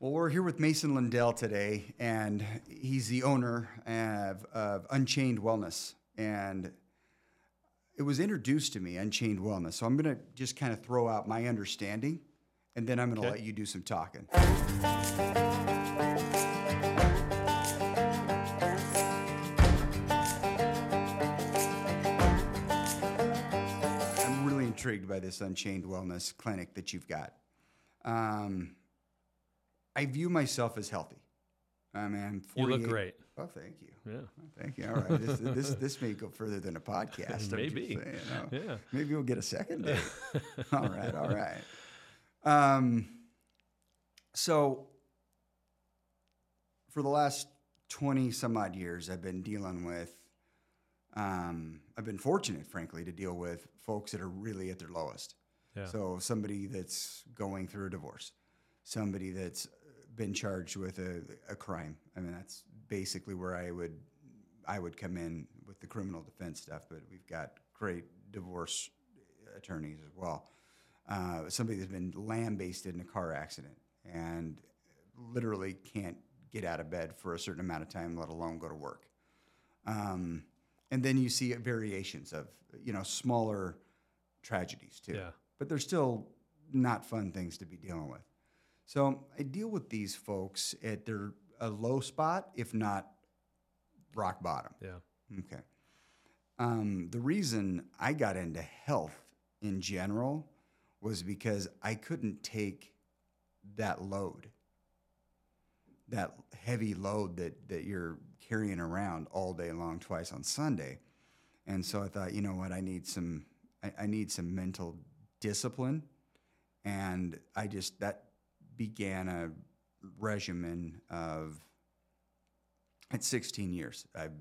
Well, we're here with Mason Lundell today, and he's the owner of, of Unchained Wellness. And it was introduced to me, Unchained Wellness. So I'm going to just kind of throw out my understanding, and then I'm going to Okay. let you do some talking. I'm really intrigued by this Unchained Wellness clinic that you've got. Um, I view myself as healthy. I mean, I'm You look great. Oh, thank you. Yeah. Thank you. All right. This, this, this may go further than a podcast. Maybe. saying. Oh, Yeah. Maybe we'll get a second date. all right. All right. Um, so, for the last 20 some odd years, I've been dealing with, um, I've been fortunate, frankly, to deal with folks that are really at their lowest. Yeah. So, somebody that's going through a divorce, somebody that's been charged with a, a crime. I mean, that's basically where I would I would come in with the criminal defense stuff, but we've got great divorce attorneys as well. Uh, somebody that's been lambasted in a car accident and literally can't get out of bed for a certain amount of time, let alone go to work. Um, and then you see variations of you know smaller tragedies too, Yeah. but they're still not fun things to be dealing with. So I deal with these folks at their a low spot, if not rock bottom. Yeah. Okay. Um, the reason I got into health in general was because I couldn't take that load, that heavy load that, that you're carrying around all day long, twice on Sunday. And so I thought, you know what, I need some, I, I need some mental discipline. And I just, that began a regimen of, it's 16 years. I've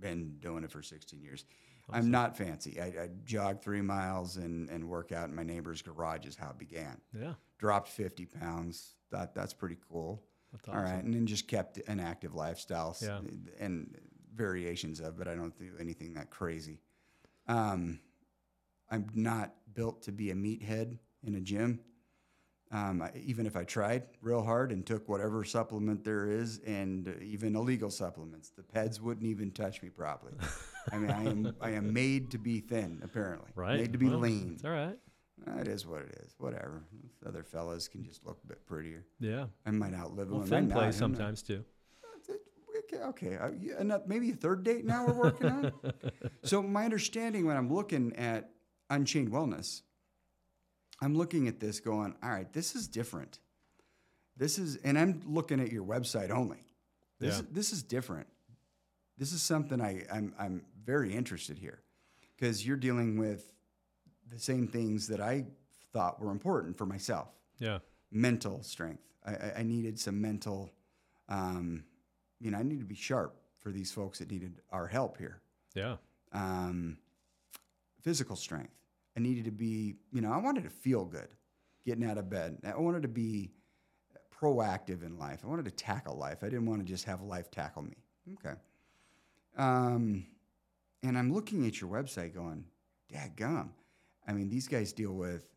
been doing it for 16 years. I'm not fancy. I, I jog three miles and, and work out in my neighbor's garage is how it began. Yeah. Dropped 50 pounds. Thought that's pretty cool. That's awesome. All right. And then just kept an active lifestyle Yeah. and variations of, but I don't do anything that crazy. Um, I'm not built to be a meathead in a gym. Um, I, even if I tried real hard and took whatever supplement there is, and uh, even illegal supplements, the PEDs wouldn't even touch me properly. I mean, I am I am made to be thin, apparently. Right. Made to be Well, lean. It's all right. It is what it is. Whatever. Other fellas can just look a bit prettier. Yeah. I might outlive Well, them. thin play sometimes too. Okay, okay. Uh, yeah, ano- maybe a third date now we're working on. So my understanding when I'm looking at Unchained Wellness, I'm looking at this going, all right, this is different. This is, and I'm looking at your website only. This, Yeah. this is different. This is something I, I'm, I'm very interested here because you're dealing with the same things that I thought were important for myself Yeah. mental strength. I, I, I needed some mental, um, you know, I needed to be sharp for these folks that needed our help here. Yeah. Um, physical strength. I needed to be, you know, I wanted to feel good getting out of bed. I wanted to be proactive in life. I wanted to tackle life. I didn't want to just have life tackle me. Okay. Um, and I'm looking at your website going, gum. I mean, these guys deal with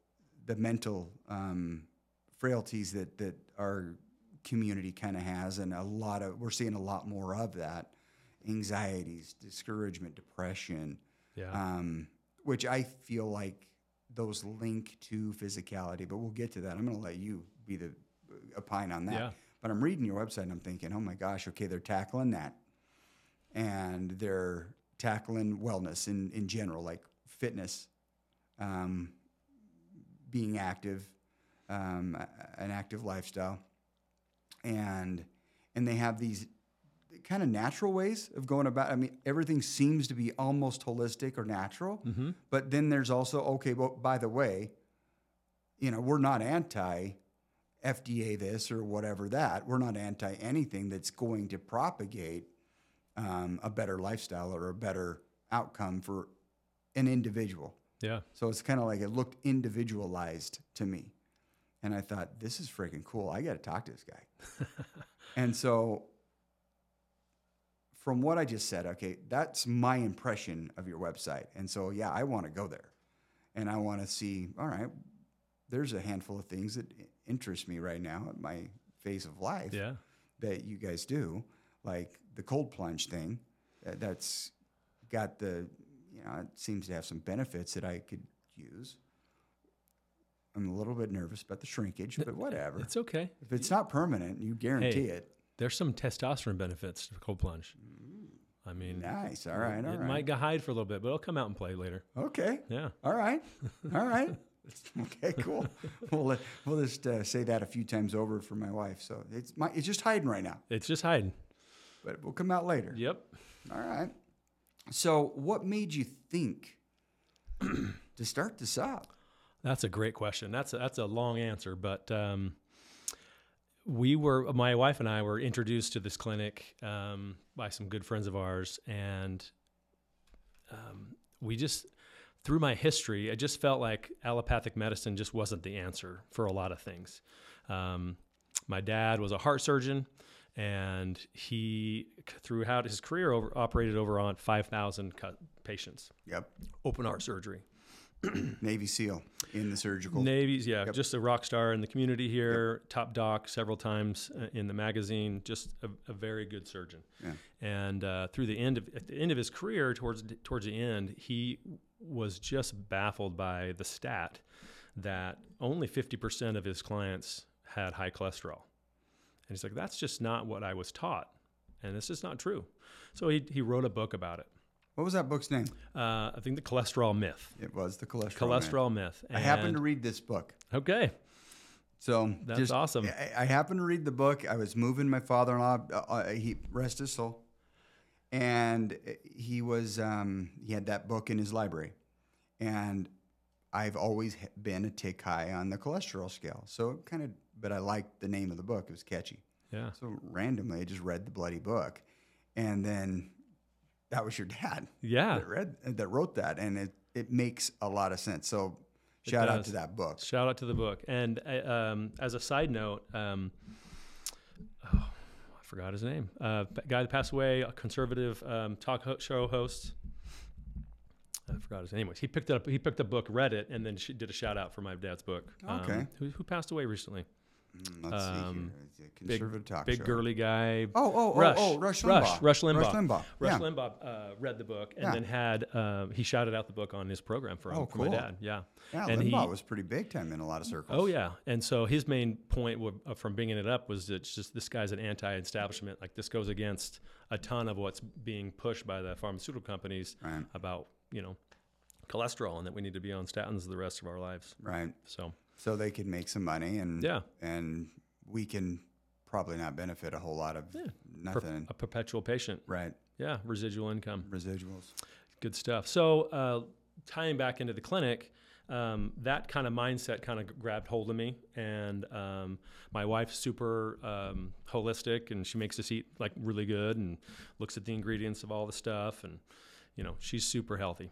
the mental um, frailties that, that our community kind of has, and a lot of, we're seeing a lot more of that anxieties, discouragement, depression, Yeah. um, which I feel like those link to physicality. But we'll get to that. I'm going to let you be the opine on that. Yeah. But I'm reading your website and I'm thinking, oh my gosh, okay, they're tackling that, and they're tackling wellness in in general, like fitness, um, being active, um, an active lifestyle, and and they have these kind of natural ways of going about. I mean, everything seems to be almost holistic or natural, Mm-hmm. but then there's also okay. Well, by the way, you know, we're not anti FDA this or whatever that. We're not anti anything that's going to propagate um, a better lifestyle or a better outcome for an individual. Yeah. So it's kind of like it looked individualized to me. And I thought, this is freaking cool. I got to talk to this guy. and so, from what I just said, okay, that's my impression of your website. And so, yeah, I want to go there. And I want to see, all right, there's a handful of things that interest me right now. At my phase of life Yeah. that you guys do, like the cold plunge thing, that, that's got the, you know, it seems to have some benefits that I could use. I'm a little bit nervous about the shrinkage, but whatever. It's okay. If it's not permanent, you guarantee Hey. it. There's some testosterone benefits to cold plunge. I mean, Nice. All right. All it right. might go hide for a little bit, but it'll come out and play later. Okay. Yeah. All right. All right. okay. Cool. We'll we'll just uh, say that a few times over for my wife. So it's my it's just hiding right now, It's just hiding. but it will come out later. Yep. All right. So what made you think to start this up? That's a great question. That's a, that's a long answer, but um, we were my wife and I were introduced to this clinic um, by some good friends of ours, and um, we just through my history, I just felt like allopathic medicine just wasn't the answer for a lot of things. Um, my dad was a heart surgeon, and he throughout his career over, operated over on five thousand patients, Yep. open heart surgery. Navy SEAL in the surgical. Navy's, yeah, just a rock star in the community here, top doc several times uh, in the magazine, just a, a very good surgeon. Yeah. And uh, through the end of at the end of his career, towards towards the end, he was just baffled by the stat that only 50% of his clients had high cholesterol. And he's like, that's just not what I was taught. And this is not true. So he, he wrote a book about it. What was that book's name? Uh, I think the cholesterol myth. It was the cholesterol. Cholesterol myth. I happened to read this book. Okay. So That's just- awesome. I, I happened to read the book. I was moving my father-in-law. Uh, uh, he rest his soul, and he was um, he had that book in his library, and I've always been a tick high on the cholesterol scale. So kind of, but I liked the name of the book. It was catchy. Yeah. So randomly, I just read the bloody book, and then that was your dad Yeah. that read that wrote that, and it it makes a lot of sense. So shout out to that book. Shout out to the book. And uh, um, as a side note, um, oh, I forgot his name. Uh, guy that passed away, a conservative um, talk ho- show host. I forgot his name. Anyways, he picked up. He picked a book, read it, and then she did a shout out for my dad's book. Um, Okay. who, who passed away recently? Mm, Let's see Um, here. It's a Big, conservative talk big show. girly guy. Oh, oh, Rush. oh, oh, Rush Limbaugh. Rush, Rush Limbaugh. Rush Limbaugh. Rush yeah. Limbaugh uh, read the book and Yeah. then had um, he shouted out the book on his program for, Oh, for my cool. dad. Yeah. Yeah, and Limbaugh he- was pretty big time in a lot of circles. Oh yeah, and so his main point w- uh, from bringing it up was it's just this guy's an anti-establishment. Like this goes against a ton of what's being pushed by the pharmaceutical companies Right, about you know cholesterol and that we need to be on statins the rest of our lives. right. So So they can make some money, and yeah, and we can probably not benefit a whole lot of Yeah. per- nothing. a perpetual patient. right, Yeah, residual income. residuals. Good stuff. So uh, tying back into the clinic, um, that kind of mindset kind of grabbed hold of me. And um, my wife's super um, holistic, and she makes us eat like really good, and looks at the ingredients of all the stuff, and you know she's super healthy.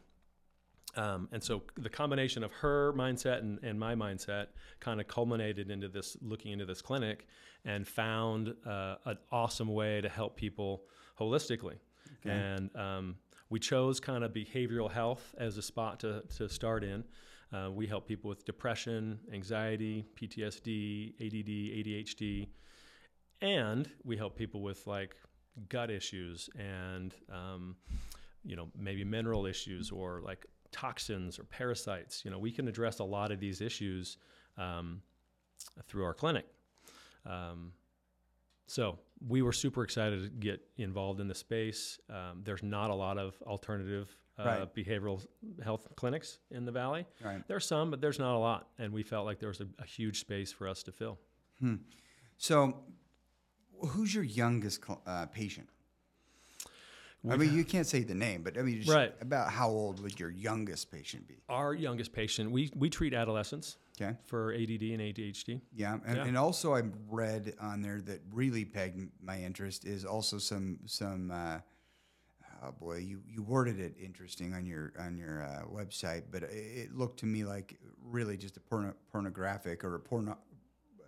Um, and so the combination of her mindset and, and my mindset kind of culminated into this looking into this clinic and found uh, an awesome way to help people holistically. Okay. And um, we chose kind of behavioral health as a spot to, to start in. Uh, we help people with depression, anxiety, PTSD, ADD, ADHD, and we help people with like gut issues and um, you know maybe mineral issues or like toxins or parasites. You know, we can address a lot of these issues um, through our clinic. Um, so we were super excited to get involved in the space. Um, there's not a lot of alternative uh, Right. behavioral health clinics in the valley. Right. There's some, but there's not a lot, and we felt like there was a, a huge space for us to fill. So, who's your youngest cl- uh, patient? I mean, you can't say the name, but I mean, just Right. about how old would your youngest patient be? Our youngest patient, we we treat adolescents Okay. for ADD and ADHD. Yeah, and, Yeah. and also I read on there that really pegged my interest is also some some. Uh, oh boy, you, you worded it interesting on your on your uh, website, but it, it looked to me like really just a porno, pornographic or a porno, uh,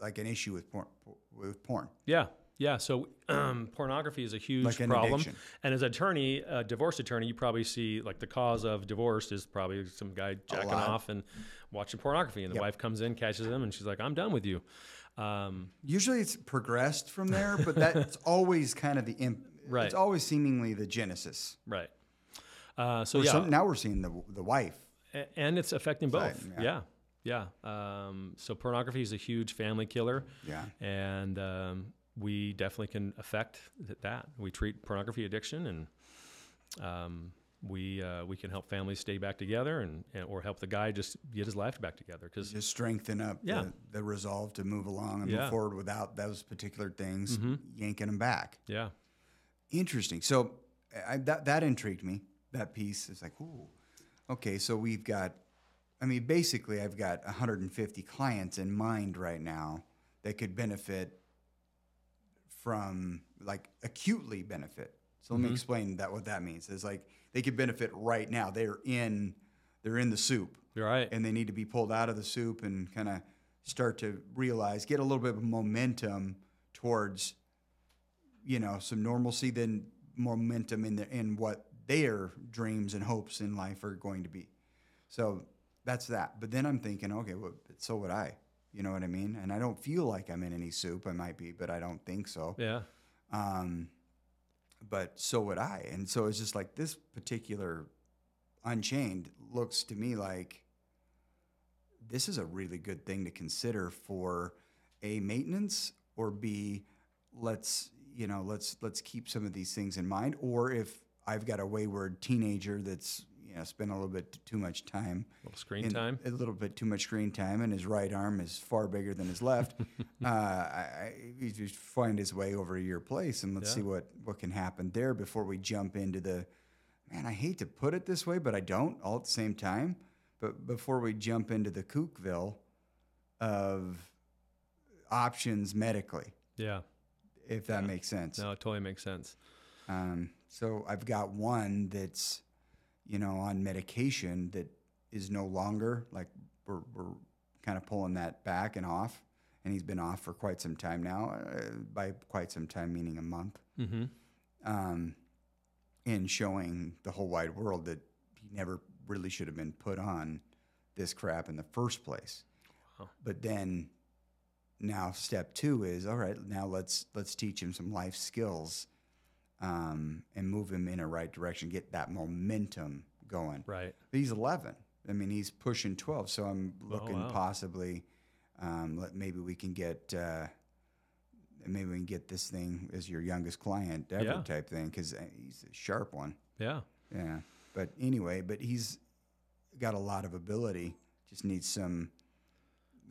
like an issue with porn with porn. Yeah, yeah. So um, pornography is a huge Like an problem. addiction. And as an attorney, a divorce attorney, you probably see like the cause of divorce is probably some guy jacking off and watching pornography, and the Yep. wife comes in, catches him, and she's like, "I'm done with you." Um, Usually it's progressed from there, but that's always kind of the imp. Right. It's always seemingly the genesis. right. Uh, so Or yeah, some- now we're seeing the the wife. A- and it's affecting Side, both. yeah. Yeah, yeah. Um, so pornography is a huge family killer, Yeah. and um, we definitely can affect that. We treat pornography addiction, and um, we uh, we can help families stay back together, and, and or help the guy just get his life back together. Because Just strengthen up Yeah. the, the resolve to move along and Yeah. move forward without those particular things Mhm. yanking them back. yeah, Interesting. So I, that that intrigued me. That piece is like, ooh, okay. So we've got, I mean, basically, I've got 150 clients in mind right now that could benefit from, like, acutely benefit. So let me Mhm. explain that what that means. Is like they could benefit right now. They're in, they're in the soup you're right. and they need to be pulled out of the soup and kind of start to realize, get a little bit of momentum towards, you know, some normalcy, then momentum in the, in what their dreams and hopes in life are going to be. So that's that. But then I'm thinking, okay, well, so would I. You know what I mean? And I don't feel like I'm in any soup. I might be, but I don't think so. yeah, Um, but so would I. And so it's just like this particular Unchained looks to me like this is a really good thing to consider for a maintenance or b let's you know let's let's keep some of these things in mind or if I've got a wayward teenager that's you know spent a little bit too much time little screen in- time. a little bit too much screen time, and his right arm is far bigger than his left. uh, I, I, he just find his way over to your place, and let's Yeah. see what what can happen there before we jump into the. Man, I hate to put it this way, but I don't all at the same time. But before we jump into the kookville of options medically, Yeah, if that Yeah. makes sense. no, it totally makes sense. Um, so I've got one that's, you know, on medication that is no longer like we're, we're kind of pulling that back and off, and he's been off for quite some time now. Uh, by quite some time, meaning a month. hmm Um, in showing the whole wide world that he never really should have been put on this crap in the first place. Wow. But then now step two is all right. Now let's let's teach him some life skills um, and move him in a right direction. Get that momentum going. Right. But he's 11. I mean, he's pushing 12. So I'm looking wow. possibly, um, let, maybe we can get, uh, maybe we can get this thing as your youngest client ever Yeah. type thing because he's a sharp one. Yeah. Yeah. But anyway, but he's got a lot of ability. Just needs some,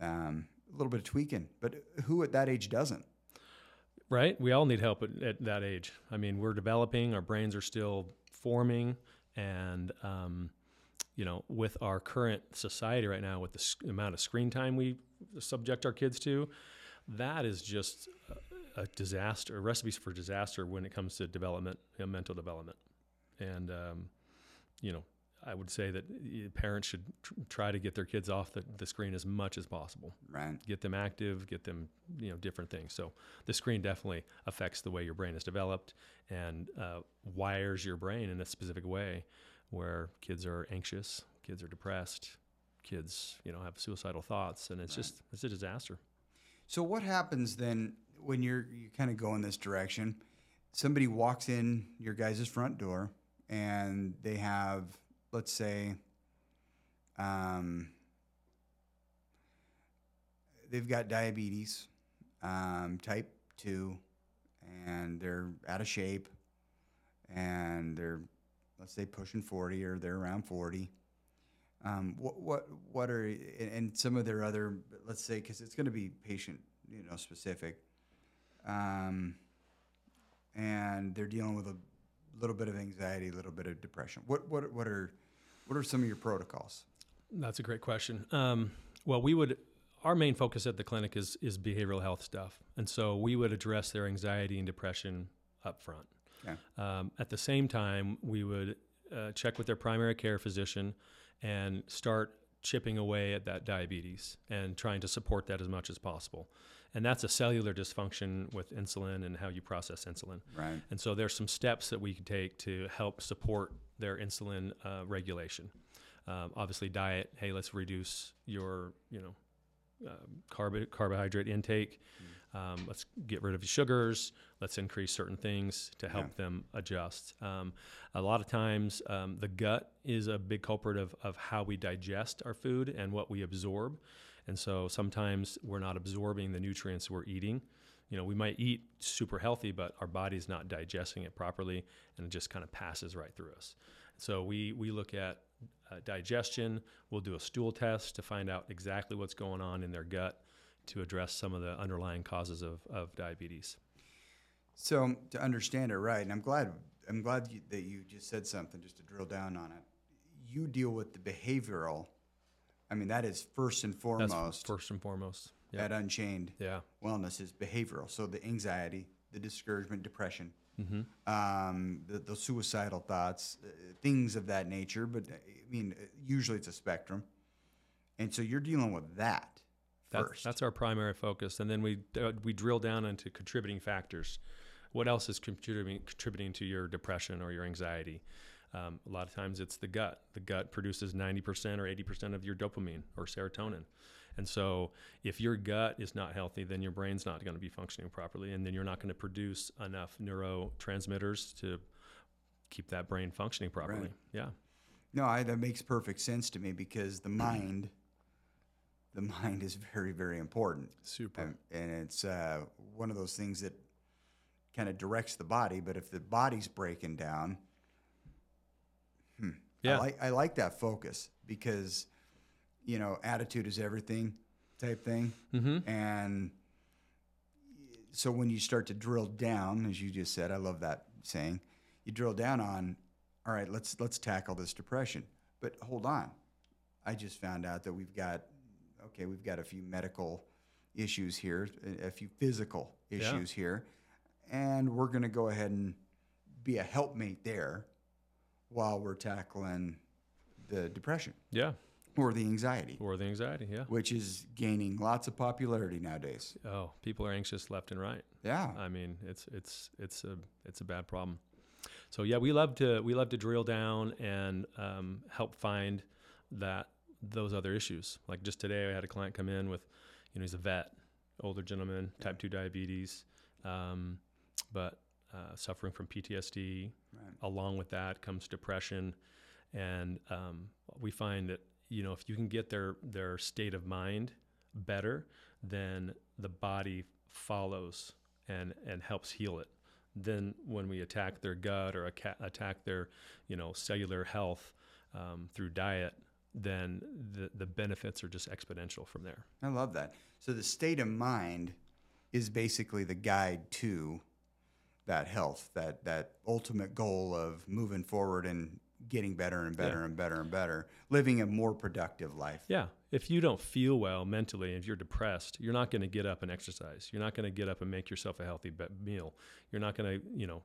um, a little bit of tweaking. But who at that age doesn't? Right. We all need help at, at that age. I mean, we're developing, our brains are still forming, and um, you know, with our current society right now, with the s- amount of screen time we subject our kids to, that is just a, a disaster, for disaster when it comes to development, mental development, and um, you know. I would say that parents should tr- try to get their kids off the, the screen as much as possible Right. get them active, get them, you know, different things. So the screen definitely affects the way your brain is developed and uh, wires your brain in a specific way where kids are anxious, kids are depressed, kids, you know, have suicidal thoughts, and it's just it's a disaster. So what happens then when you're you kind of go in this direction? Somebody walks in your guys' front door and they have, let's say, um, they've got diabetes, um, type two, and they're out of shape, and they're, let's say, pushing forty or they're around forty. Um, what what what are and and some of their other let's say because it's going to be patient you know specific, um, and they're dealing with a little bit of anxiety, a little bit of depression. What what what are what are some of your protocols? That's a great question. Um, well, we would our main focus at the clinic is is behavioral health stuff, and so we would address their anxiety and depression up front. Okay. Um, at the same time, we would uh, check with their primary care physician and start chipping away at that diabetes and trying to support that as much as possible. And that's a cellular dysfunction with insulin and how you process insulin. Right. And so there's some steps that we can take to help support their insulin uh, regulation. Um, obviously, diet. Hey, let's reduce your, you know, uh, carb- carbohydrate intake. Um, let's get rid of sugars. Let's increase certain things to help them adjust. Um, a lot of times, um, the gut is a big culprit of, of how we digest our food and what we absorb. And so sometimes we're not absorbing the nutrients we're eating. You know, we might eat super healthy, but our body's not digesting it properly and it just kind of passes right through us. So we, we look at uh, digestion. We'll do a stool test to find out exactly what's going on in their gut to address some of the underlying causes of, of diabetes. So to understand it right, and I'm glad I'm glad you, that you just said something just to drill down on it. You deal with the behavioral. I mean, that is first and That's foremost first and foremost. Yeah. at Unchained Yeah. Wellness is behavioral. So the anxiety, the discouragement, depression, Mm-hmm. um, the, the suicidal thoughts, uh, things of that nature. But uh, I mean, uh, usually it's a spectrum, and so you're dealing with that That's, first. that's our primary focus, and then we uh, we drill down into contributing factors. What else is contributing contributing to your depression or your anxiety? Um, a lot of times it's the gut. The gut produces 90% or 80% of your dopamine or serotonin. And so if your gut is not healthy, then your brain's not going to be functioning properly, and then you're not going to produce enough neurotransmitters to keep that brain functioning properly. Right. Yeah. No, I, that makes perfect sense to me because the mind, the mind is very, very important, Super. and, and it's uh, one of those things that kind of directs the body. But if the body's breaking down, hmm, Yeah. I like I like that focus because you know attitude is everything type thing, Mm-hmm. and so when you start to drill down, as you just said, I love that saying. You drill down on, all right, let's let's tackle this depression. But hold on, I just found out that we've got, okay, we've got a few medical issues here, a few physical Yeah. issues here, and we're going to go ahead and be a helpmate there while we're tackling the depression Yeah. Or the anxiety, Or the anxiety. Yeah. which is gaining lots of popularity nowadays. Oh, people are anxious left and right. Yeah. I mean, it's it's it's a it's a bad problem. So yeah, we love to we love to drill down and um, help find that those other issues. Like just today, I had a client come in with, you know, he's a vet, older gentleman, type two diabetes, um, but uh, suffering from PTSD. Right. Along with that comes depression, and um, we find that you know if you can get their their state of mind better, then the body follows and and helps heal it. Then when we attack their gut or attack their you know cellular health um, through diet, then the the benefits are just exponential from there. I love that. So the state of mind is basically the guide to that health, that that ultimate goal of moving forward and getting better and better and better and better, living a more productive life. Yeah. If you don't feel well mentally, if you're depressed, you're not going to get up and exercise. You're not going to get up and make yourself a healthy be- meal. You're not going to, you know,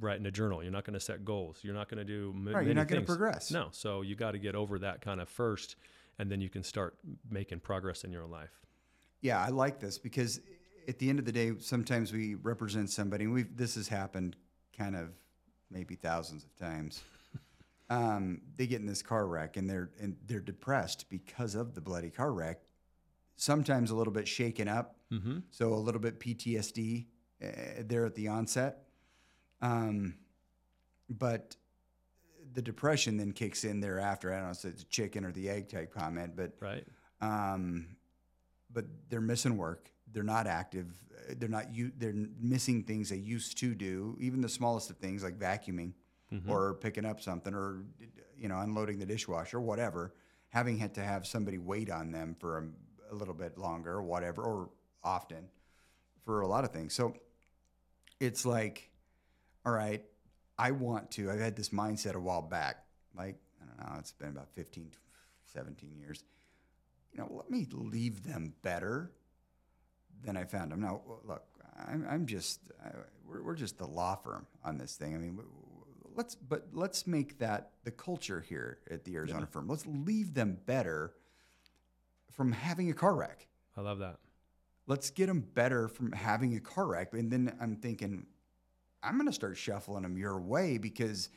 write in a journal. You're not going to set goals. You're not going to do m- Right, you're not going to progress. No. So you got to get over that kind of first, and then you can start making progress in your own life. Yeah, I like this because at the end of the day, sometimes we represent somebody, and we've this has happened kind of maybe thousands of times. Um, they get in this car wreck and they're and they're depressed because of the bloody car wreck. Sometimes a little bit shaken up, Mm-hmm. so a little bit PTSD uh, there at the onset. Um, but the depression then kicks in thereafter. I don't know if it's a chicken or the egg type comment, but Right. um, but they're missing work. They're not active. They're not. You. They're missing things they used to do. Even the smallest of things like vacuuming, Mm-hmm. or picking up something, or you know, unloading the dishwasher, whatever. Having had to have somebody wait on them for a, a little bit longer, or whatever, or often for a lot of things. So it's like, all right, I want to. I've had this mindset a while back. Like I don't know. It's been about 15, 17 years you know, let me leave them better than I found them. Now, look, I'm, I'm just, I, we're, we're just the law firm on this thing. I mean, let's, but let's make that the culture here at the Arizona firm. Let's leave them better from having a car wreck. I love that. Let's get them better from having a car wreck. And then I'm thinking, I'm going to start shuffling them your way because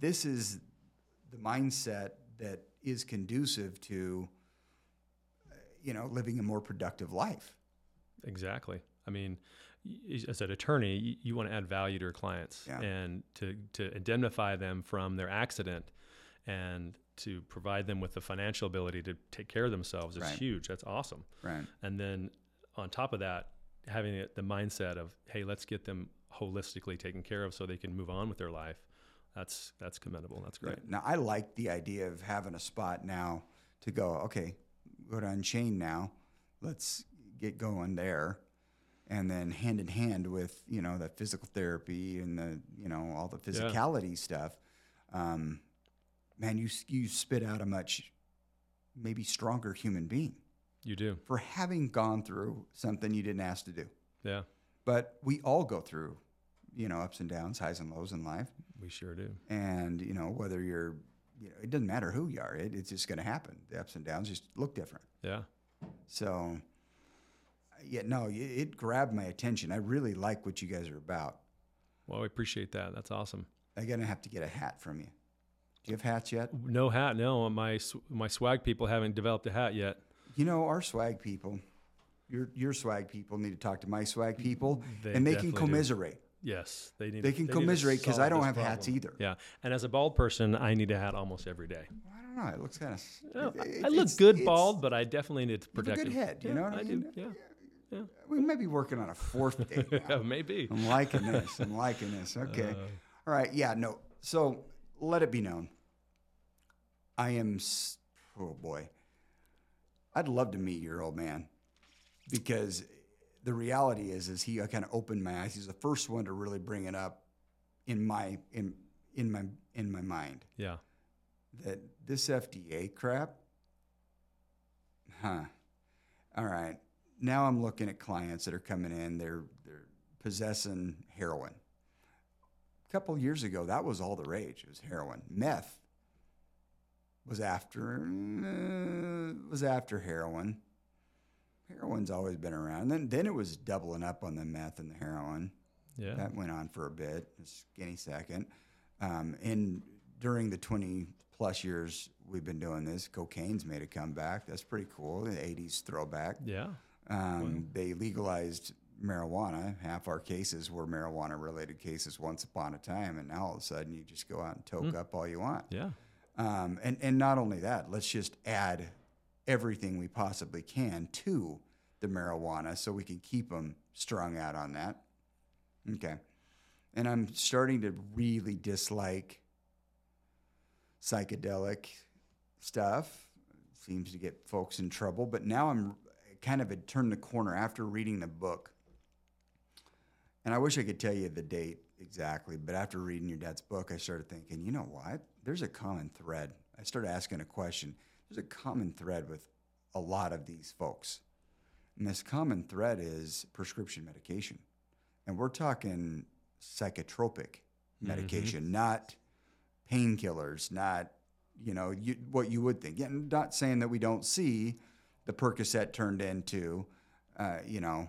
this is the mindset that is conducive to you know, living a more productive life. Exactly. I mean, as an attorney, you, you want to add value to your clients Yeah. and to, to indemnify them from their accident and to provide them with the financial ability to take care of themselves is Right. huge. That's awesome. Right. And then on top of that, having the mindset of, hey, let's get them holistically taken care of so they can move on with their life. That's that's commendable. That's great. Now, I like the idea of having a spot now to go, okay, go to Unchained now. Let's get going there. And then hand in hand with, you know, the physical therapy and the, you know, all the physicality stuff. Um, man, you, you spit out a much maybe stronger human being You do. for having gone through something you didn't ask to do. Yeah, But we all go through, you know, ups and downs, highs and lows in life we sure do. and you know whether you're you know, it doesn't matter who you are it, it's just going to happen the ups and downs just look different Yeah. so yeah no it, it grabbed my attention i really like what you guys are about Well, we appreciate that. That's awesome. i'm going to have to get a hat from you do you have hats yet No hat. No, my my swag people haven't developed a hat yet. you know our swag people your your swag people need to talk to my swag mm, people They and they can definitely do. commiserate Yes, they need. they can to commiserate because i don't have hats either Yeah, and as a bald person, I need a hat almost every day. i don't know it looks kind of Oh, I- I look good bald, but I definitely need to you have a protect good it. head you know what i, I mean do. Yeah, we may be working on a fourth day now. yeah, maybe. I'm liking this. I'm liking this. Okay. Uh, All right. Yeah. No. So let it be known. I am. s- Oh boy. I'd love to meet your old man, because the reality is, is he kind of opened my eyes. He's the first one to really bring it up in my in in my in my mind Yeah, that this FDA crap. Huh. All right. Now I'm looking at clients that are coming in. They're they're possessing heroin. A couple years ago, that was all the rage. It was heroin. Meth was after uh, was after heroin. Heroin's always been around. Then then it was doubling up on the meth and the heroin. yeah, That went on for a bit, a skinny second. Um, and during the 20 plus years we've been doing this, cocaine's made a comeback. That's pretty cool. The 80s throwback. yeah. Um, They legalized marijuana. Half our cases were marijuana related cases once upon a time. And now all of a sudden you just go out and toke up all you want. Yeah, Um, and, and not only that, let's just add everything we possibly can to the marijuana so we can keep them strung out on that. Okay. And I'm starting to really dislike psychedelic stuff. Seems to get folks in trouble, but now I'm kind of had turned the corner after reading the book. And I wish I could tell you the date exactly, but after reading your dad's book, I started thinking, you know what? There's a common thread. I started asking a question. There's a common thread with a lot of these folks. And this common thread is prescription medication. And we're talking psychotropic mm-hmm. medication, not painkillers, not, you know, you, what you would think. Yeah, I'm not saying that we don't see the Percocet turned into, uh, you know,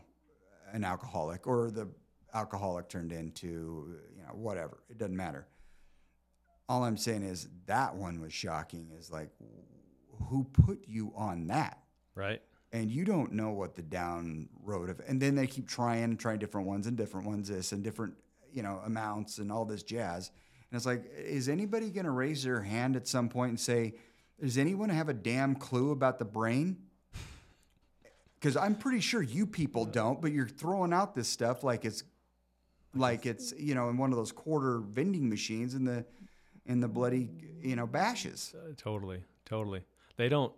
an alcoholic or the alcoholic turned into, you know, whatever. It doesn't matter. All I'm saying is that one was shocking. Is like, who put you on that? right. and you don't know what the down road of and then they keep trying and trying different ones and different ones this and different you know amounts and all this jazz and it's like is anybody going to raise their hand at some point and say does anyone have a damn clue about the brain because i'm pretty sure you people don't but you're throwing out this stuff like it's like it's you know in one of those quarter vending machines in the in the bloody you know bashes Uh, totally, totally. They don't,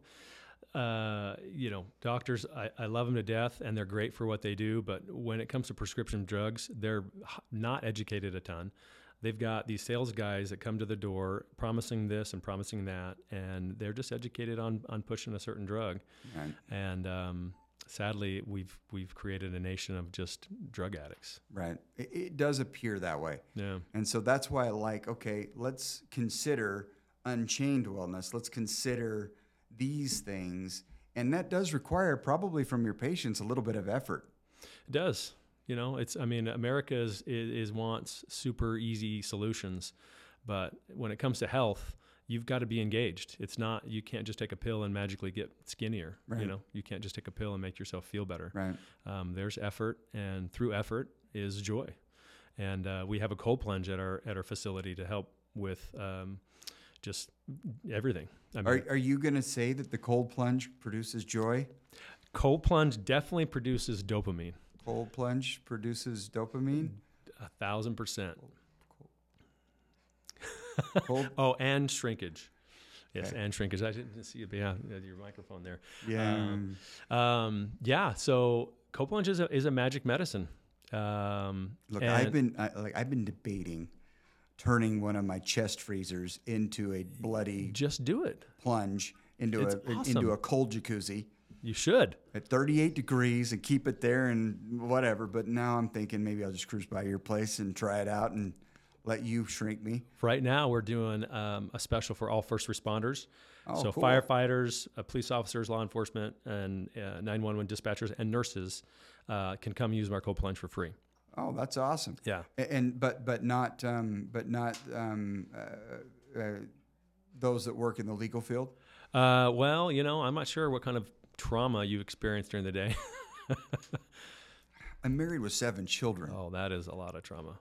uh, you know, doctors, I, I love them to death and they're great for what they do. But when it comes to prescription drugs, they're not educated a ton. They've got these sales guys that come to the door promising this and promising that, and they're just educated on, on pushing a certain drug. right And um, sadly, we've we've created a nation of just drug addicts. right it, it does appear that way Yeah, And so that's why I like, okay, let's consider unchained wellness. Let's consider these things. And that does require probably from your patients a little bit of effort. It does. You know, it's. I mean, America is, is is wants super easy solutions, but when it comes to health, you've got to be engaged. It's not you can't just take a pill and magically get skinnier. Right. You know, you can't just take a pill and make yourself feel better. Right. Um, there's effort, and through effort is joy. And uh, we have a cold plunge at our at our facility to help with um, just everything. I mean, Are, are you going to say that the cold plunge produces joy? cold plunge definitely produces dopamine, Cold plunge produces dopamine. a thousand percent. Cold, Oh, and shrinkage. Yes, Okay. and shrinkage. I didn't see it, yeah, your microphone there. yeah. Um, Um, yeah, so cold plunge is a, is a magic medicine. Um, Look, I've been I, like I've been debating turning one of my chest freezers into a bloody just do it. plunge into It's a awesome. into a cold jacuzzi You should. at 38 degrees and keep it there and whatever. But now I'm thinking maybe I'll just cruise by your place and try it out and let you shrink me. Right now, we're doing um, a special for all first responders. Oh, so cool. firefighters, uh, police officers, law enforcement, and uh, 911 dispatchers and nurses uh, can come use our cold plunge for free. Oh, that's awesome. Yeah. And but but not um, but not um, uh, uh, those that work in the legal field. Uh, well, you know, I'm not sure what kind of trauma you've experienced during the day. I'm married with seven children. oh, that is a lot of trauma.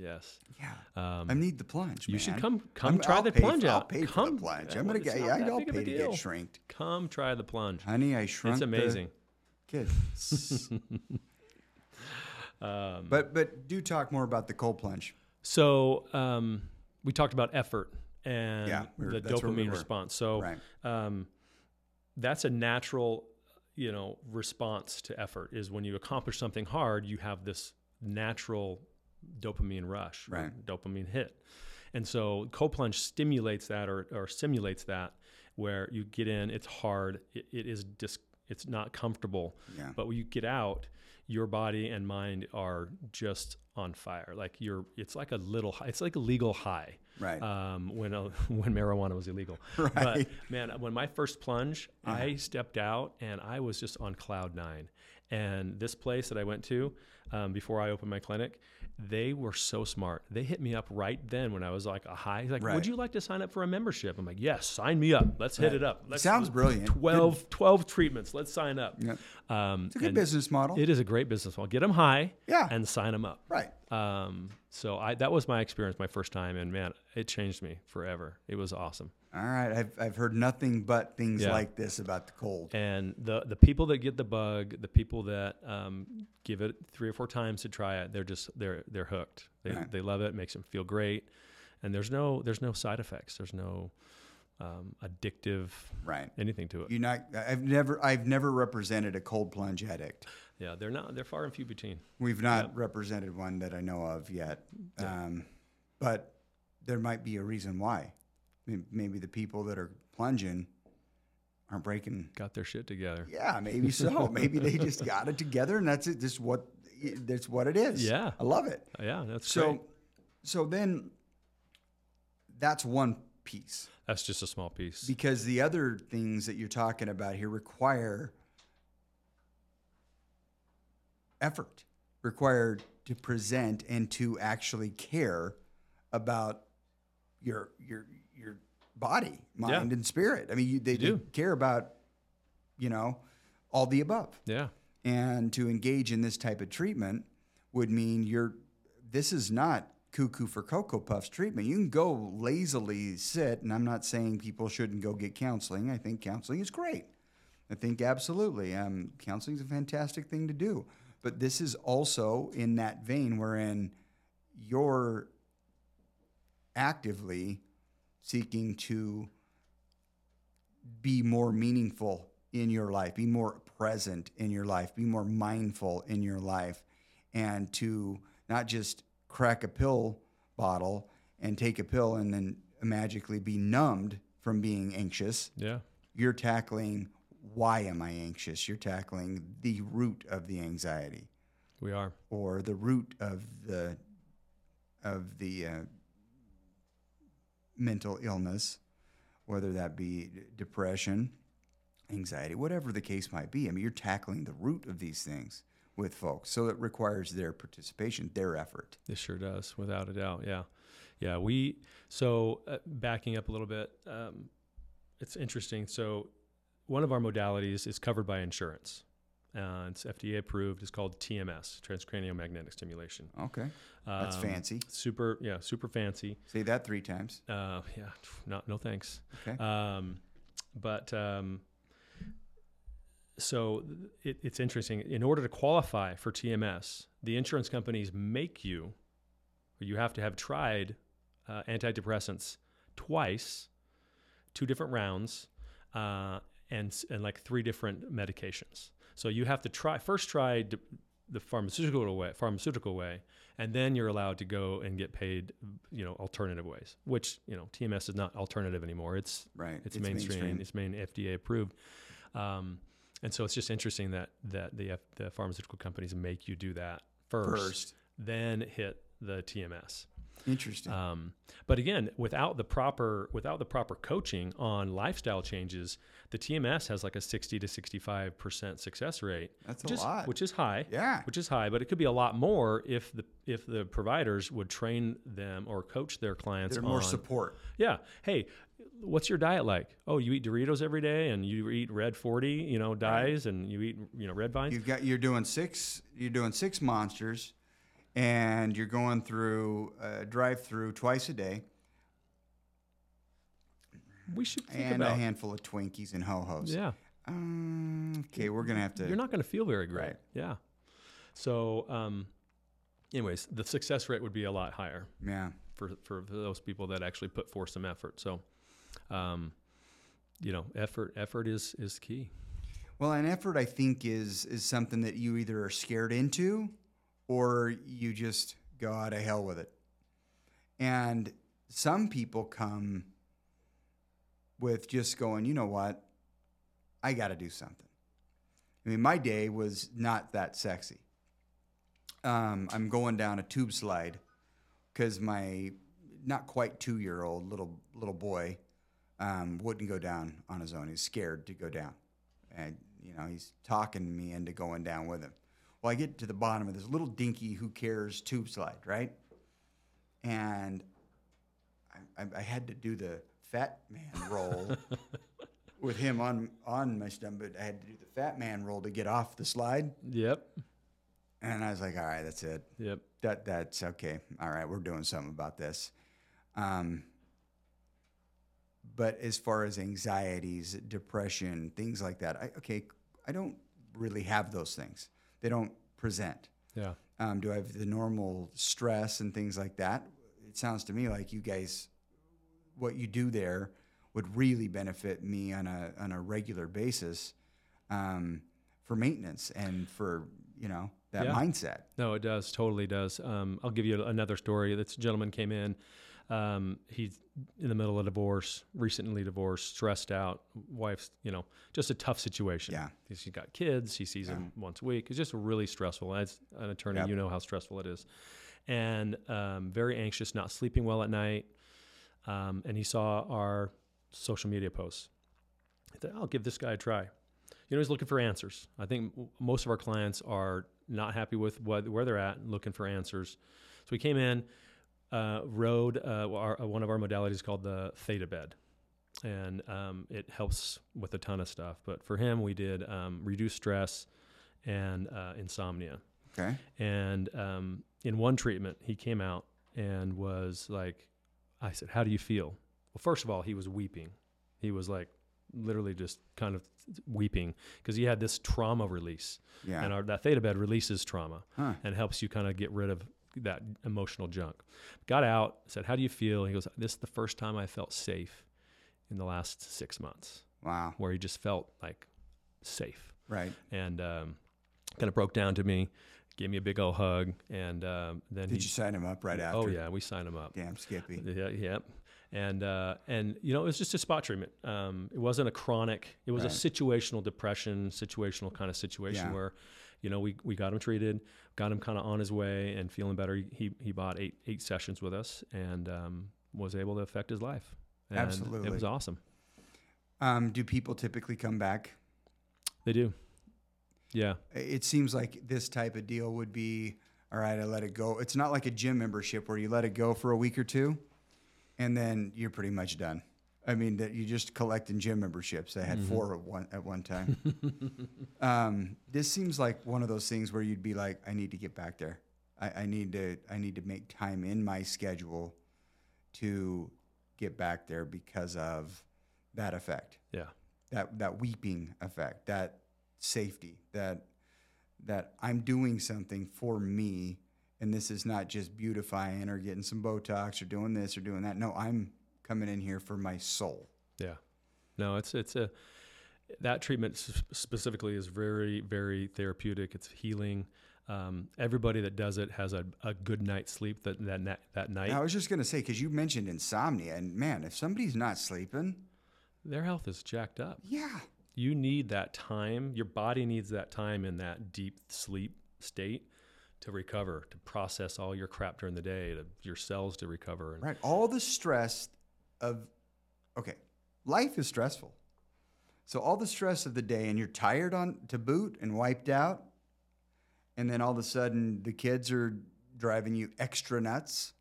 Yes. Yeah, Um, I need the plunge. you should come come I'm- try I'll the pay plunge for, I'll out. pay for come, the plunge. I'm gonna get. Yeah, I'll pay to get shrinked. Come try the plunge. Honey, I shrunk. It's amazing. kid. Um, but but do talk more about the cold plunge. So um, we talked about effort and Yeah, we were- the where we dopamine response. So Right. um, that's a natural, you know, response to effort. Is when you accomplish something hard, you have this natural dopamine rush, Right. dopamine hit, and so cold plunge stimulates that or, or simulates that, where you get in, it's hard, it, it is dis, it's not comfortable, Yeah. but when you get out, your body and mind are just on fire. Like you're, it's like a little, hi- it's like a legal high. Right. Um, when uh, when marijuana was illegal. Right. But man, when my first plunge, I stepped out and I was just on cloud nine. And this place that I went to um, before I opened my clinic, they were so smart. They hit me up right then when I was like a high. He's like, Right. would you like to sign up for a membership? I'm like, yes, sign me up. Let's hit it up. Let's, Sounds brilliant. 12, 12 treatments. Let's sign up. Yeah. Um, It's a good business model. It is a great business model. Get them high Yeah. and sign them up. right. Um, so I, that was my experience my first time, and man, it changed me forever. It was awesome. All right. I've I've heard nothing but things Yeah. like this about the cold. And the the people that get the bug, the people that um, give it three or four times to try it, they're just they're they're hooked. They Right. they love it. it. Makes them feel great, and there's no there's no side effects. There's no um, addictive Right. anything to it. You not. I've never. I've never represented a cold plunge addict. Yeah, they're not they're far and few between. We've not represented one that I know of yet. Um, but there might be a reason why. May- Maybe the people that are plunging aren't breaking. Got their shit together. Yeah, maybe so. maybe they just got it together, and that's it. Just what. That's what it is. Yeah. I love it. Yeah, that's So, great. so then, that's one piece. That's just a small piece. because the other things that you're talking about here require effort required to present and to actually care about your your your body mind and spirit. I mean you, they, they do. care about you know all the above. Yeah. and to engage in this type of treatment would mean you're this is not cuckoo for cocoa puffs treatment. You can go lazily sit and i'm not saying people shouldn't go get counseling. I think counseling is great. I think absolutely. Um, counseling is a fantastic thing to do but this is also in that vein wherein you're actively seeking to be more meaningful in your life, be more present in your life, be more mindful in your life, and to not just crack a pill bottle and take a pill and then magically be numbed from being anxious. Yeah. You're tackling why am I anxious? You're tackling the root of the anxiety We are. or the root of the of the uh, mental illness, whether that be depression, anxiety, whatever the case might be. I mean, you're tackling the root of these things, with folks. So it requires their participation, their effort. This sure does, without a doubt. Yeah, yeah. We so uh, backing up a little bit. Um, it's interesting. So one of our modalities is covered by insurance. Uh, it's FDA approved. It's called TMS, transcranial magnetic stimulation. Okay. That's Um, fancy. Super, yeah, super fancy. Say that three times. Uh, yeah, not no thanks. Okay. Um, but um, so it, it's interesting. In order to qualify for TMS, the insurance companies make you, or you have to have tried uh, antidepressants twice, two different rounds, uh, and and like three different medications. So you have to try first try the pharmaceutical way, pharmaceutical way, and then you're allowed to go and get paid, you know, alternative ways. Which you know, TMS is not alternative anymore. It's Right. it's, mainstream, It's main FDA approved. Um, and so it's just interesting that that the the pharmaceutical companies make you do that first, First. then hit the TMS. Interesting. Um, but again, without the proper without the proper coaching on lifestyle changes, the TMS has like a sixty to sixty five percent success rate, That's which a is lot. which is high. yeah. Which is high, but it could be a lot more if the if the providers would train them or coach their clients They're on more support. yeah. Hey, what's your diet like? Oh, you eat Doritos every day and you eat red 40, you know, dyes and you eat, you know, red vines. You've got you're doing six you're doing six monsters and you're going through uh, drive through twice a day we should think and a handful of Twinkies and ho hos. Yeah. Um, okay, we're gonna have to. You're not going to feel very great. Right. Yeah. So, um, anyways, the success rate would be a lot higher yeah. for, for those people that actually put forth some effort. So, um, you know, effort, effort is, is key. Well, an effort I think is is something that you either are scared into, or you just go out of hell with it. And some people come with just going, you know what, I got to do something. I mean, my day was not that sexy. Um, I'm going down a tube slide because my not quite two year old little little boy um, wouldn't go down on his own. He's scared to go down, and you know he's talking me into going down with him. Well, I get to the bottom of this little dinky who cares tube slide, right? And I, I, I had to do the fat man roll with him on on my stomach. But I had to do the fat man roll to get off the slide, Yep. and I was like, "All right, that's it. Yep. That that's okay. All right, we're doing something about this." Um, but as far as anxieties, depression, things like that, I, okay, I don't really have those things. They don't present. Yeah. Um, do I have the normal stress and things like that? It sounds to me like you guys, what you do there would really benefit me on a on a regular basis um, for maintenance and for you know that Yeah. mindset. No, it does. Totally does. Um, I'll give you another story. This gentleman came in. Um, he's in the middle of divorce, recently divorced, stressed out. Wife's, you know, just a tough situation. Yeah. She's got kids. He sees them once a week. It's just really stressful. As an attorney, Yep. you know how stressful it is. And um, very anxious, not sleeping well at night. Um, and he saw our social media posts. He thought, I'll give this guy a try. You know, he's looking for answers. I think most of our clients are not happy with what, where they're at, and looking for answers. So he came in, uh, rode uh, our, one of our modalities called the Theta Bed, and um, it helps with a ton of stuff. But for him, we did um, reduce stress and uh, insomnia. Okay. And um, in one treatment, he came out and was like, I said, How do you feel? Well, first of all, he was weeping. He was like literally just kind of weeping because he had this trauma release. Yeah. And our, that theta bed releases trauma Huh. and helps you kind of get rid of that emotional junk. Got out, said, How do you feel? He goes, This is the first time I felt safe in the last six months, Wow. where he just felt like safe Right. and um, kind of broke down to me, gave me a big old hug, and um, then Did he. you sign him up right after? oh yeah, we signed him up. Damn Skippy. Yeah, yep. And uh, and you know it was just a spot treatment. Um, it wasn't a chronic. It was Right. a situational depression, situational kind of situation Yeah. where, you know, we, we got him treated, got him kind of on his way and feeling better. He he bought eight eight sessions with us and um, was able to affect his life. And it was awesome. Um, do people typically come back? They do. Yeah. It seems like this type of deal would be all right, I let it go. It's not like a gym membership where you let it go for a week or two and then you're pretty much done. I mean, that you just collecting gym memberships. I had four at one at one time. um, this seems like one of those things where you'd be like, I need to get back there. I, I need to I need to make time in my schedule to get back there because of that effect Yeah. that that weeping effect, that safety, that that I'm doing something for me, and this is not just beautifying or getting some Botox or doing this or doing that. No, I'm coming in here for my soul. Yeah. No, it's it's a that treatment specifically is very very therapeutic. It's healing. Um, everybody that does it has a, a good night's sleep that that na- that night. I was just gonna say because you mentioned insomnia, and man, if somebody's not sleeping, Their health is jacked up. yeah, You need that time. Your body needs that time in that deep sleep state to recover, to process all your crap during the day, to your cells to recover. And right. All the stress of okay, life is stressful. So all the stress of the day, and you're tired on to boot and wiped out, and then all of a sudden the kids are driving you extra nuts,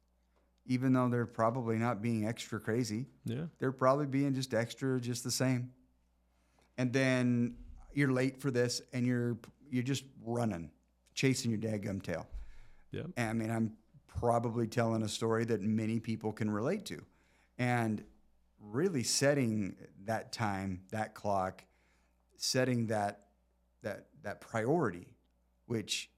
even though they're probably not being extra crazy. yeah, They're probably being just extra, just the same. And then you're late for this, and you're you're just running, chasing your dadgum tail. yeah, I mean, I'm probably telling a story that many people can relate to. And really setting that time, that clock, setting that that that priority, which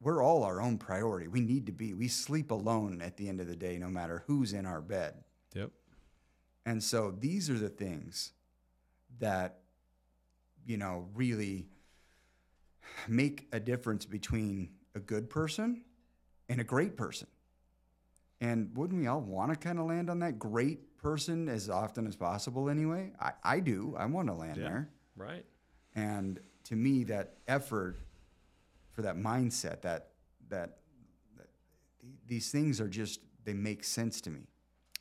we're all our own priority. We need to be. We sleep alone at the end of the day, no matter who's in our bed. yep, And so these are the things that, you know, really make a difference between a good person and a great person. And wouldn't we all want to kind of land on that great person as often as possible anyway? I, I do. I want to land Yeah. there. right. And to me, that effort for that mindset, that, that, that these things are just, they make sense to me.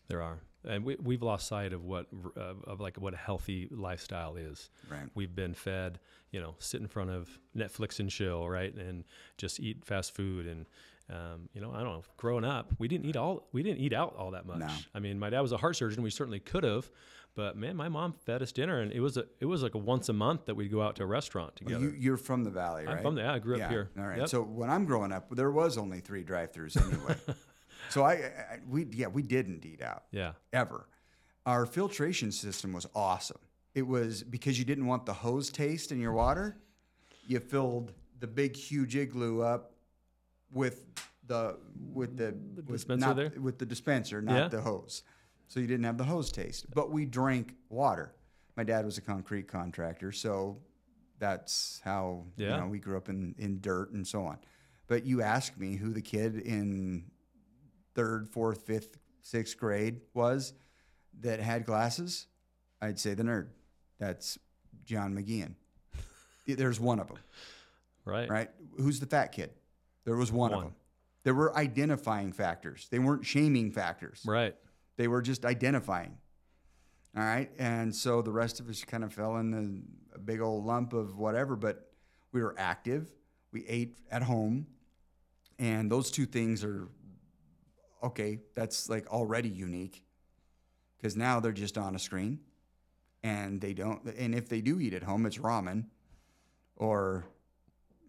There are, and we we've lost sight of what uh, of like what a healthy lifestyle is. Right. We've been fed, you know, sit in front of Netflix and chill, right, and just eat fast food and. Um, you know, I don't know. Growing up, we didn't eat all. We didn't eat out all that much. No. I mean, my dad was a heart surgeon. We certainly could have, but man, my mom fed us dinner, and it was a it was like a once a month that we'd go out to a restaurant together. You, you're from the valley, right? I'm from there. I grew up here. All right. Yep. So when I'm growing up, there was only three drive-throughs anyway. so I, I, we, yeah, we didn't eat out yeah, ever. Our filtration system was awesome. It was because you didn't want the hose taste in your water. You filled the big, huge igloo up with the with the, with dispenser not- there? with the dispenser, not Yeah. the hose. So you didn't have the hose taste. But we drank water. My dad was a concrete contractor, so that's how Yeah. you know we grew up in, in dirt and so on. But you ask me who the kid in third, fourth, fifth, sixth grade was that had glasses, I'd say the nerd. That's John McGeehan. There's one of them, right. right? Who's the fat kid? There was one, One. of them. There were identifying factors. They weren't shaming factors. Right. They were just identifying. All right. And so the rest of us kind of fell in the, a big old lump of whatever, but we were active. We ate at home. And those two things are okay. That's like already unique because now they're just on a screen and they don't. And if they do eat at home, it's ramen or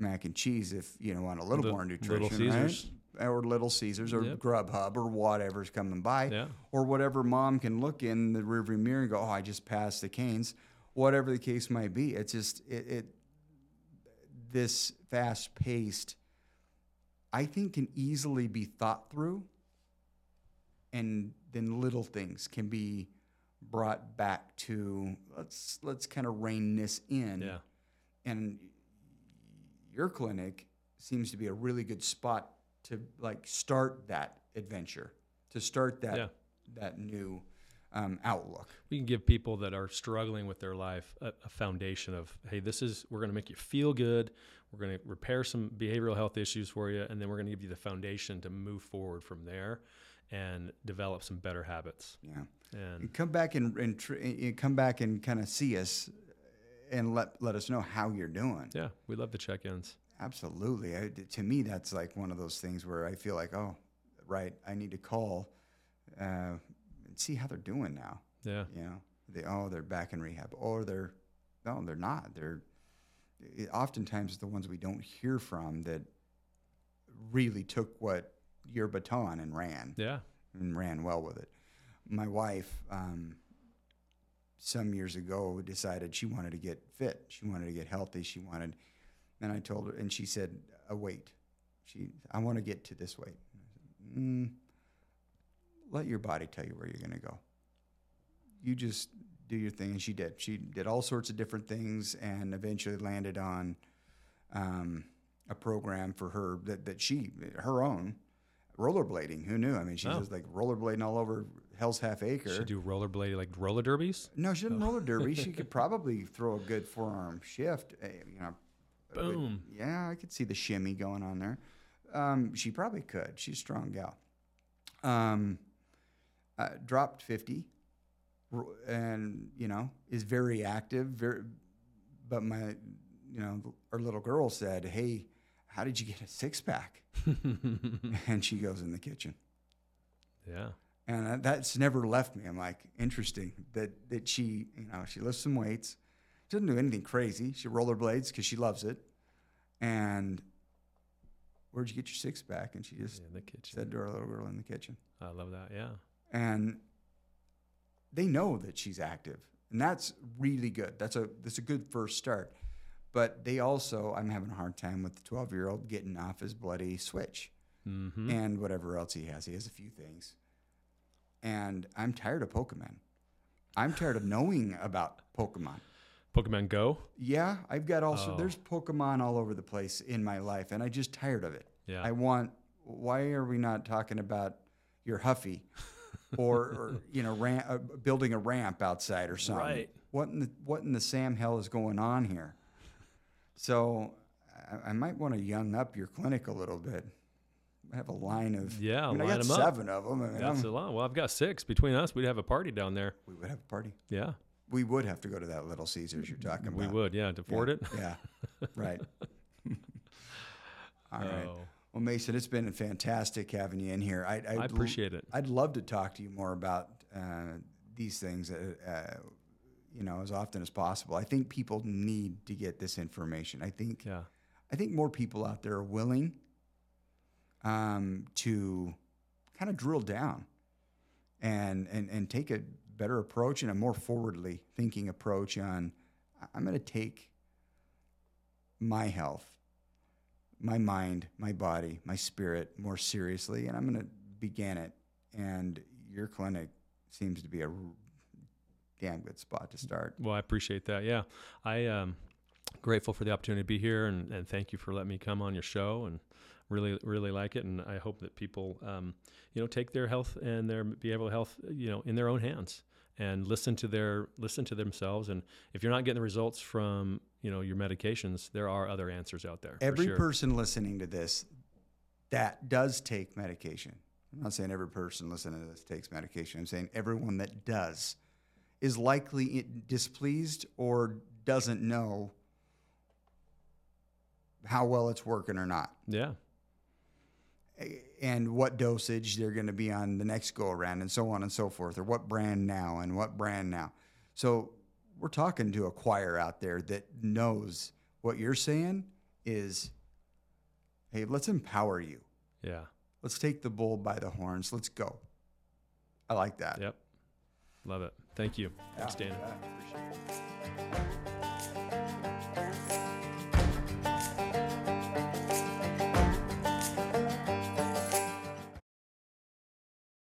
mac and cheese if you know want a little Li- more Little nutrition, Caesars. right? Or Little Caesars or Yep. Grubhub or whatever's coming by Yeah. or whatever mom can look in the rearview mirror and go, "Oh, I just passed the Canes," whatever the case might be. It's just it, it this fast paced, I think, can easily be thought through, and then little things can be brought back to let's let's kind of rein this in. Yeah. And your clinic seems to be a really good spot to like start that adventure, to start that Yeah. that new um, outlook. we can give people that are struggling with their life a, a foundation of hey this is we're going to make you feel good we're going to repair some behavioral health issues for you and then we're going to give you the foundation to move forward from there and develop some better habits Yeah. and And come back and, and, tr- and come back and kind of see us and let let us know how you're doing. Yeah, we love the check-ins. Absolutely. I, to me, that's like one of those things where I feel like, oh, right, I need to call uh, and see how they're doing now. Yeah. You know, they oh they're back in rehab, or they're no, they're not. They're oftentimes the ones we don't hear from that really took what your baton and ran Yeah. and ran well with it. My wife, um, some years ago, decided she wanted to get fit. She wanted to get healthy. She wanted, and I told her, and she said, "A weight." She, I want to get to this weight. I said, mm, let your body tell you where you're going to go. You just do your thing, and she did. She did all sorts of different things, and eventually landed on um, a program for her that, that she, her own, rollerblading. Who knew? I mean, she Oh. just like rollerblading all over Hell's Half Acre. She do rollerblade like roller derbies. No, she doesn't roller derby. She could probably throw a good forearm shift. eh, You know, Boom. yeah, I could see the shimmy going on there. Um, she probably could. She's a strong gal. Um, uh, dropped fifty, and you know is very active. Very, but my, you know, our little girl said, "Hey, how did you get a six pack?" and she goes in the kitchen. yeah. And that's never left me. I'm like, interesting that that she, you know, she lifts some weights, doesn't do anything crazy. She rollerblades because she loves it. And where'd you get your six pack? And she just In the kitchen. said to our little girl in the kitchen. I love that. Yeah. And they know that she's active, and that's really good. That's a that's a good first start. But they also, I'm having a hard time with the 12 year old getting off his bloody switch Mm-hmm. and whatever else he has. He has a few things. And I'm tired of Pokemon. I'm tired of knowing about Pokemon. Pokemon Go. Yeah, I've got also Oh. there's Pokemon all over the place in my life, and I just tired of it. Yeah. I want. Why are we not talking about your Huffy, or, or you know, ram, uh, building a ramp outside or something? Right. What in the what in the Sam hell is going on here? So, I, I might want to young up your clinic a little bit. I have a line of Yeah, I, mean, I line got 'em up. seven of them. I mean, That's I'm- a lot. Well, I've got six. Between us, we'd have a party down there. we would have a party. Yeah. We would have to go to that Little Caesars you're talking about. We would. Yeah. To afford yeah. it. Yeah, right. All right. Oh, Well, Mason, it's been fantastic having you in here. I, I appreciate it. I'd love to talk to you more about uh, these things, uh, uh, you know, as often as possible. I think people need to get this information. I think Yeah. I think more people out there are willing um, to kind of drill down and, and and take a better approach and a more forwardly thinking approach on I'm going to take my health, my mind, my body, my spirit more seriously, and I'm going to begin it. And your clinic seems to be a damn good spot to start. Well, I appreciate that. Yeah. I um grateful for the opportunity to be here and, and thank you for letting me come on your show and really really like it and I hope that people um, you know take their health and their behavioral health you know in their own hands and listen to their listen to themselves and if you're not getting the results from you know your medications there are other answers out there every sure. person listening to this that does take medication. I'm not saying every person listening to this takes medication. I'm saying everyone that does is likely displeased or doesn't know how well it's working or not, yeah and what dosage they're going to be on the next go around, and so on and so forth, or what brand now and what brand now. So we're talking to a choir out there that knows what you're saying is, hey, let's empower you. yeah Let's take the bull by the horns. Let's go. I like that. yep love it thank you thanks Yeah, Dan appreciate it.